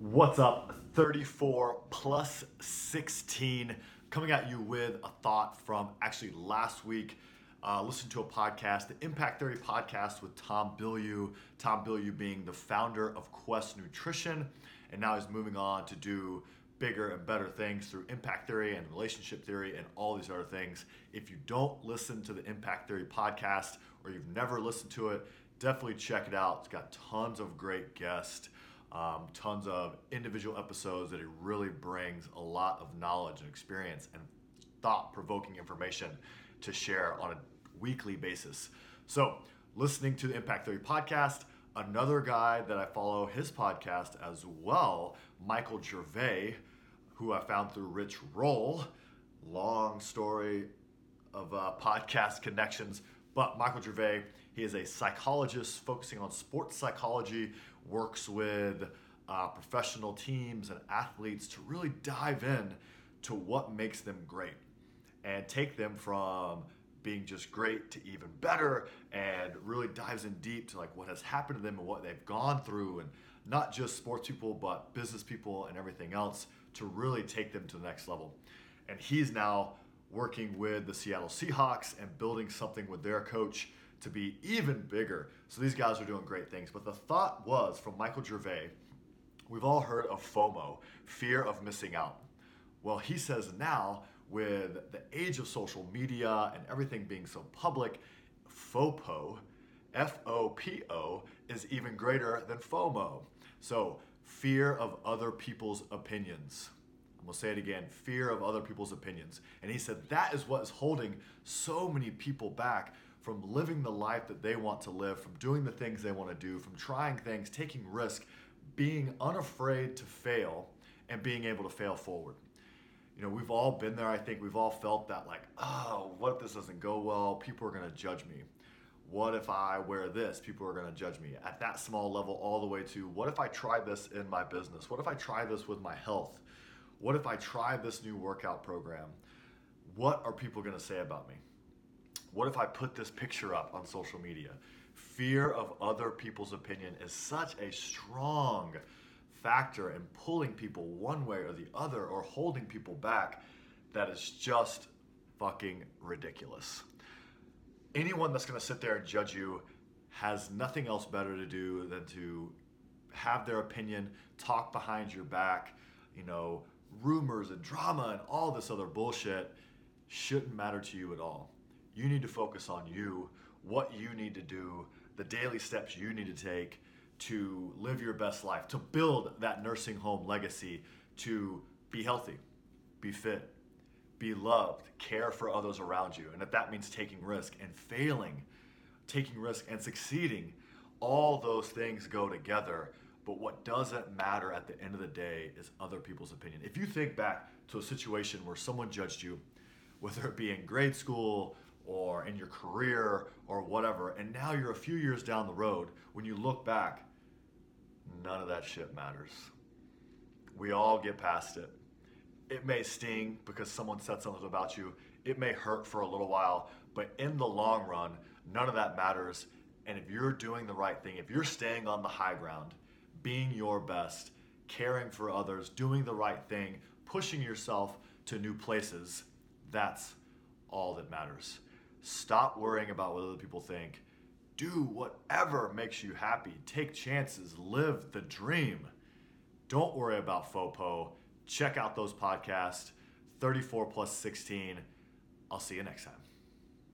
What's up? 34 plus 16 coming at you with a thought from actually last week. Uh, listen to a podcast, the Impact Theory podcast with Tom Bilyeu. Tom Bilyeu being the founder of Quest Nutrition, and now he's moving on to do bigger and better things through impact theory and relationship theory and all these other things. If you don't listen to the Impact Theory podcast or you've never listened to it, definitely check it out. It's got tons of great guests um, tons of individual episodes that he really brings a lot of knowledge and experience and thought provoking information to share on a weekly basis. So, listening to the Impact Theory podcast, another guy that I follow his podcast as well, Michael Gervais, who I found through Rich Roll. Long story of uh, podcast connections, but Michael Gervais, he is a psychologist focusing on sports psychology works with uh, professional teams and athletes to really dive in to what makes them great and take them from being just great to even better and really dives in deep to like what has happened to them and what they've gone through and not just sports people but business people and everything else to really take them to the next level. And he's now working with the Seattle Seahawks and building something with their coach to be even bigger. So these guys are doing great things. But the thought was from Michael Gervais, we've all heard of FOMO, fear of missing out. Well, he says now, with the age of social media and everything being so public, FOPO, F O P O, is even greater than FOMO. So, fear of other people's opinions. And we'll say it again fear of other people's opinions. And he said that is what is holding so many people back from living the life that they want to live, from doing the things they want to do, from trying things, taking risk, being unafraid to fail, and being able to fail forward. You know, we've all been there. I think we've all felt that, like, oh, what if this doesn't go well? People are going to judge me. What if I wear this? People are going to judge me. At that small level, all the way to what if I try this in my business? What if I try this with my health? What if I try this new workout program? What are people going to say about me? What if I put this picture up on social media? Fear of other people's opinion is such a strong factor in pulling people one way or the other or holding people back that is just fucking ridiculous. Anyone that's gonna sit there and judge you has nothing else better to do than to have their opinion, talk behind your back, you know, rumors and drama and all this other bullshit shouldn't matter to you at all. You need to focus on you, what you need to do, the daily steps you need to take to live your best life, to build that nursing home legacy, to be healthy, be fit, be loved, care for others around you. And if that means taking risk and failing, taking risk and succeeding, all those things go together. But what doesn't matter at the end of the day is other people's opinion. If you think back to a situation where someone judged you, whether it be in grade school or in your career or whatever. And now you're a few years down the road. When you look back, none of that shit matters. We all get past it. It may sting because someone said something about you. It may hurt for a little while, but in the long run, none of that matters. And if you're doing the right thing, if you're staying on the high ground, being your best, caring for others, doing the right thing, pushing yourself to new places, that's all that matters. Stop worrying about what other people think. Do whatever makes you happy. Take chances. Live the dream. Don't worry about FOPO. Check out those podcasts 34 plus 16. I'll see you next time.